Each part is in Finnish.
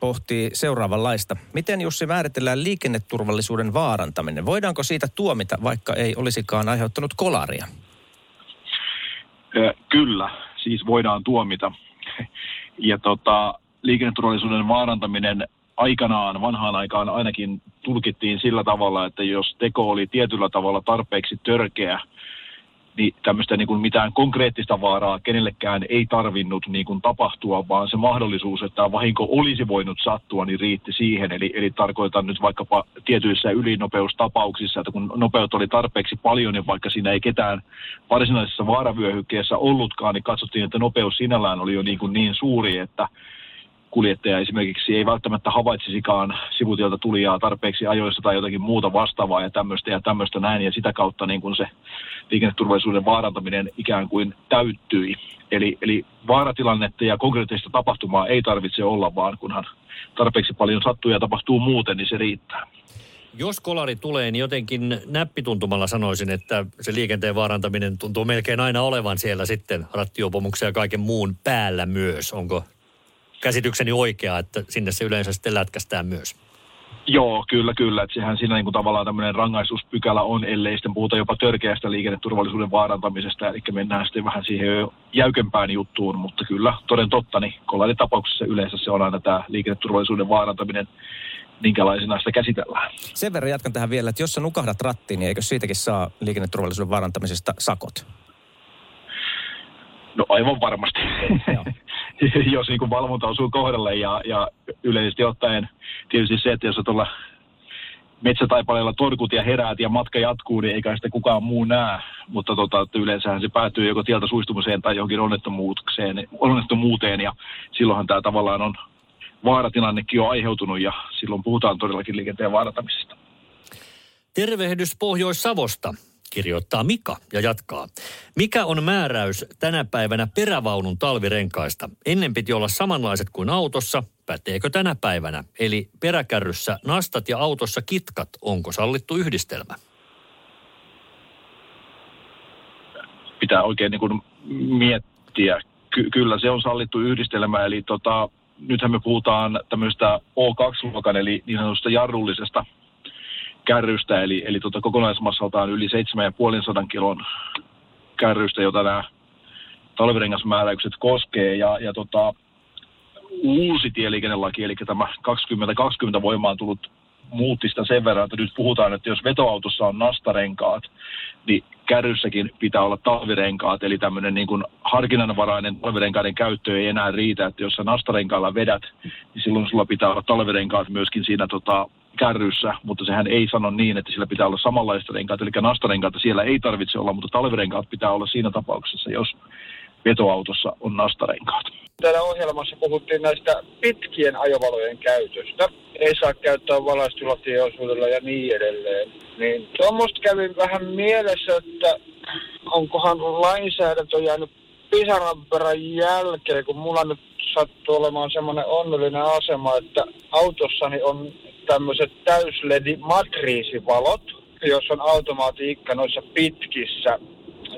pohtii seuraavanlaista. Miten Jussi määritellään liikenneturvallisuuden vaarantaminen? Voidaanko siitä tuomita, vaikka ei olisikaan aiheuttanut kolaria? Kyllä, siis voidaan tuomita. Ja tota, liikenneturvallisuuden vaarantaminen aikanaan, vanhaan aikaan ainakin tulkittiin sillä tavalla, että jos teko oli tietyllä tavalla tarpeeksi törkeä, niin tämmöistä niin kuin mitään konkreettista vaaraa kenellekään ei tarvinnut niin kuin tapahtua, vaan se mahdollisuus, että vahinko olisi voinut sattua, niin riitti siihen. Eli, eli tarkoitan nyt vaikkapa tietyissä ylinopeustapauksissa, että kun nopeut oli tarpeeksi paljon, niin vaikka siinä ei ketään varsinaisessa vaaravyöhykkeessä ollutkaan, niin katsottiin, että nopeus sinällään oli jo niin, kuin niin suuri, että kuljettaja esimerkiksi ei välttämättä havaitsisikaan sivutieltä tulijaa tarpeeksi ajoissa tai jotakin muuta vastaavaa ja tämmöistä ja tämmöistä näin. Ja sitä kautta niin kuin se liikenneturvallisuuden vaarantaminen ikään kuin täyttyi. Eli, eli vaaratilannetta ja konkreettista tapahtumaa ei tarvitse olla, vaan kunhan tarpeeksi paljon sattuu ja tapahtuu muuten, niin se riittää. Jos kolari tulee, niin jotenkin näppituntumalla sanoisin, että se liikenteen vaarantaminen tuntuu melkein aina olevan siellä sitten rattiopomuksen ja kaiken muun päällä myös. Onko käsitykseni oikea, että sinne se yleensä sitten lätkästään myös. Joo, kyllä, kyllä. Että sehän siinä niin kuin tavallaan tämmöinen rangaistuspykälä on, ellei sitten puhuta jopa törkeästä liikenneturvallisuuden vaarantamisesta. Eli mennään sitten vähän siihen jo jäykempään juttuun, mutta kyllä, toden totta, niin tapauksessa yleensä se on aina tämä liikenneturvallisuuden vaarantaminen, minkälaisena sitä käsitellään. Sen verran jatkan tähän vielä, että jos sä nukahdat rattiin, niin eikö siitäkin saa liikenneturvallisuuden vaarantamisesta sakot? No aivan varmasti. jos niin kuin valvonta osuu kohdalle ja, ja yleisesti ottaen tietysti se, että jos on tuolla metsätaipaleella torkut ja heräät ja matka jatkuu, niin eikä sitä kukaan muu näe. Mutta tota, että yleensähän se päätyy joko tieltä suistumiseen tai johonkin onnettomuuteen, onnettomuuteen ja silloinhan tämä tavallaan on vaaratilannekin jo aiheutunut ja silloin puhutaan todellakin liikenteen vaaratamisesta. Tervehdys Pohjois-Savosta kirjoittaa Mika ja jatkaa. Mikä on määräys tänä päivänä perävaunun talvirenkaista? Ennen piti olla samanlaiset kuin autossa. Päteekö tänä päivänä? Eli peräkärryssä nastat ja autossa kitkat. Onko sallittu yhdistelmä? Pitää oikein niin kuin miettiä. Ky- kyllä se on sallittu yhdistelmä. Eli tota, nythän me puhutaan tämmöistä O2-luokan eli niin sanotusta jarrullisesta kärrystä, eli, eli tota kokonaismassaltaan yli 7,5 kilon kärrystä, jota nämä talvirengasmääräykset koskee. Ja, ja tota, uusi tieliikennelaki, eli tämä 2020 voimaan tullut muutti sitä sen verran, että nyt puhutaan, että jos vetoautossa on nastarenkaat, niin kärryssäkin pitää olla talvirenkaat, eli tämmöinen niin kuin harkinnanvarainen talvirenkaiden käyttö ei enää riitä, että jos sä nastarenkaalla vedät, niin silloin sulla pitää olla talvirenkaat myöskin siinä tota, kärryssä, mutta sehän ei sano niin, että sillä pitää olla samanlaista renkaat, eli nastarenkaat siellä ei tarvitse olla, mutta talvirenkaat pitää olla siinä tapauksessa, jos vetoautossa on nastarenkaat. Täällä ohjelmassa puhuttiin näistä pitkien ajovalojen käytöstä. Ei saa käyttää valaistulla tieosuudella ja niin edelleen. Niin tuommoista kävi vähän mielessä, että onkohan lainsäädäntö jäänyt pisaran perän jälkeen, kun mulla nyt sattuu olemaan semmoinen onnellinen asema, että autossani on tämmöiset täysledi matriisivalot, jos on automaatiikka noissa pitkissä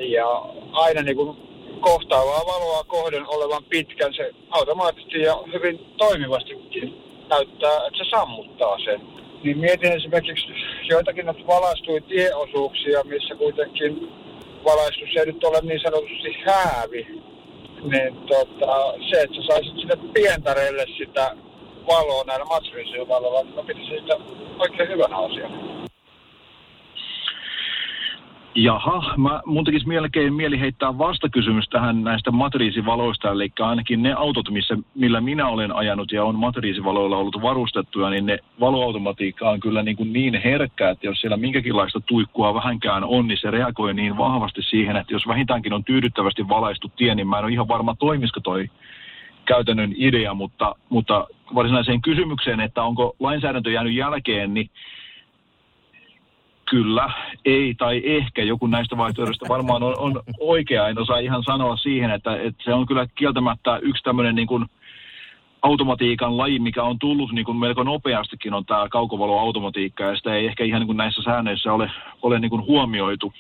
ja aina niin kuin kohtaavaa valoa kohden olevan pitkän se automaattisesti ja hyvin toimivastikin näyttää, että se sammuttaa sen. Niin mietin esimerkiksi joitakin näitä valaistui tieosuuksia, missä kuitenkin valaistus ei nyt ole niin sanotusti häävi. Niin tota, se, että sä saisit sinne pientareille sitä valoa näillä matriisivaloilla, niin mä pitäisin sitä oikein hyvänä asiana. Jaha, mä, mun tekisi melkein mieli heittää vastakysymys tähän näistä matriisivaloista, eli ainakin ne autot, missä, millä minä olen ajanut ja on matriisivaloilla ollut varustettuja, niin ne valoautomatiikka on kyllä niin, kuin niin herkkä, että jos siellä minkäkinlaista tuikkua vähänkään on, niin se reagoi niin vahvasti siihen, että jos vähintäänkin on tyydyttävästi valaistu tie, niin mä en ole ihan varma toimisiko toi käytännön idea, mutta, mutta varsinaiseen kysymykseen, että onko lainsäädäntö jäänyt jälkeen, niin kyllä, ei tai ehkä joku näistä vaihtoehdoista varmaan on, on oikea. En osaa ihan sanoa siihen, että, että se on kyllä kieltämättä yksi tämmöinen niin kuin automatiikan laji, mikä on tullut niin kuin melko nopeastikin, on tämä kaukovaloautomatiikka, ja sitä ei ehkä ihan niin kuin näissä säännöissä ole, ole niin kuin huomioitu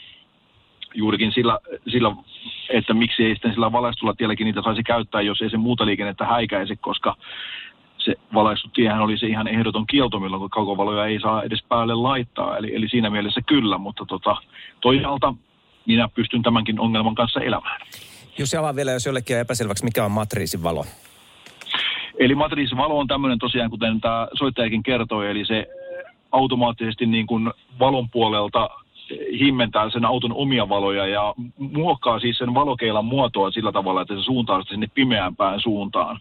juurikin sillä, sillä, että miksi ei sitten sillä valaistulla tielläkin niitä saisi käyttää, jos ei se muuta liikennettä häikäisi, koska se valaistutiehän oli se ihan ehdoton kielto, milloin kaukovaloja ei saa edes päälle laittaa. Eli, eli siinä mielessä kyllä, mutta tota, toisaalta minä pystyn tämänkin ongelman kanssa elämään. Jos avaa vielä, jos jollekin epäselväksi, mikä on matriisin valo? Eli matriisin valo on tämmöinen tosiaan, kuten tämä soittajakin kertoi, eli se automaattisesti niin kuin valon puolelta himmentää sen auton omia valoja ja muokkaa siis sen valokeilan muotoa sillä tavalla, että se suuntaa sitä sinne pimeämpään suuntaan.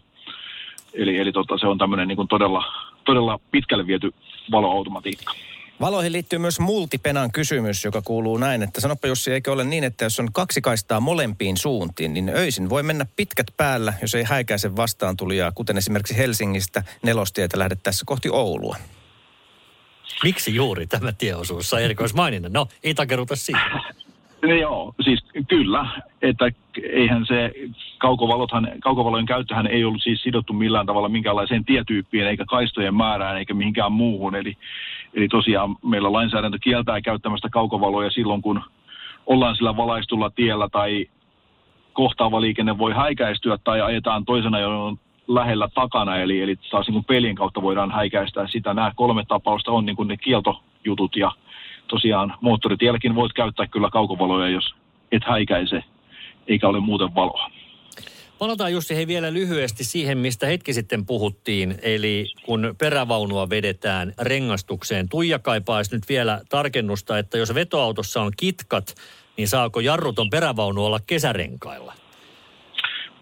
Eli, eli tota, se on tämmöinen niin todella, todella pitkälle viety valoautomatiikka. Valoihin liittyy myös multipenan kysymys, joka kuuluu näin, että sanoppa Jussi, eikö ole niin, että jos on kaksi kaistaa molempiin suuntiin, niin öisin voi mennä pitkät päällä, jos ei häikäise vastaan tulijaa, kuten esimerkiksi Helsingistä nelostietä lähdettäessä kohti Oulua. Miksi juuri tämä tieosuus sai erikoismaininnan? No, ei takeruta siihen. No joo, siis kyllä, että eihän se kaukovalothan, kaukovalojen käyttöhän ei ollut siis sidottu millään tavalla minkäänlaiseen tietyyppiin eikä kaistojen määrään eikä mihinkään muuhun. Eli, eli tosiaan meillä lainsäädäntö kieltää käyttämästä kaukovaloja silloin, kun ollaan sillä valaistulla tiellä tai kohtaava liikenne voi häikäistyä tai ajetaan toisena, lähellä takana, eli, eli taas niin kuin pelin kautta voidaan häikäistää sitä. Nämä kolme tapausta on niin kuin ne kieltojutut ja tosiaan moottoritielläkin voit käyttää kyllä kaukovaloja, jos et häikäise eikä ole muuten valoa. Palataan Jussi hei vielä lyhyesti siihen, mistä hetki sitten puhuttiin. Eli kun perävaunua vedetään rengastukseen. Tuija kaipaisi nyt vielä tarkennusta, että jos vetoautossa on kitkat, niin saako jarruton perävaunu olla kesärenkailla?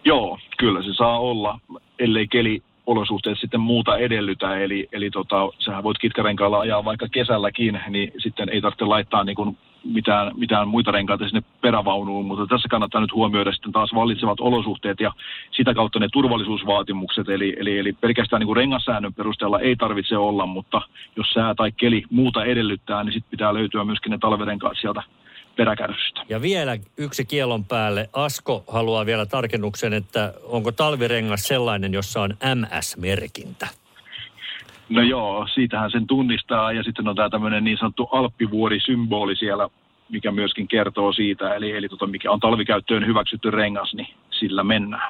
Joo, kyllä se saa olla, ellei keli olosuhteet sitten muuta edellytä. Eli, eli tota, sähän voit kitkarenkailla ajaa vaikka kesälläkin, niin sitten ei tarvitse laittaa niin kuin mitään, mitään muita renkaita sinne perävaunuun, mutta tässä kannattaa nyt huomioida sitten taas vallitsevat olosuhteet ja sitä kautta ne turvallisuusvaatimukset, eli, eli, eli pelkästään niin kuin rengassäännön perusteella ei tarvitse olla, mutta jos sää tai keli muuta edellyttää, niin sitten pitää löytyä myöskin ne talverenkaat sieltä peräkärrystä. Ja vielä yksi kielon päälle. Asko haluaa vielä tarkennuksen, että onko talvirengas sellainen, jossa on MS-merkintä? No joo, siitähän sen tunnistaa ja sitten on tämä tämmöinen niin sanottu alppivuori-symboli siellä, mikä myöskin kertoo siitä, eli, eli tota, mikä on talvikäyttöön hyväksytty rengas, niin sillä mennään.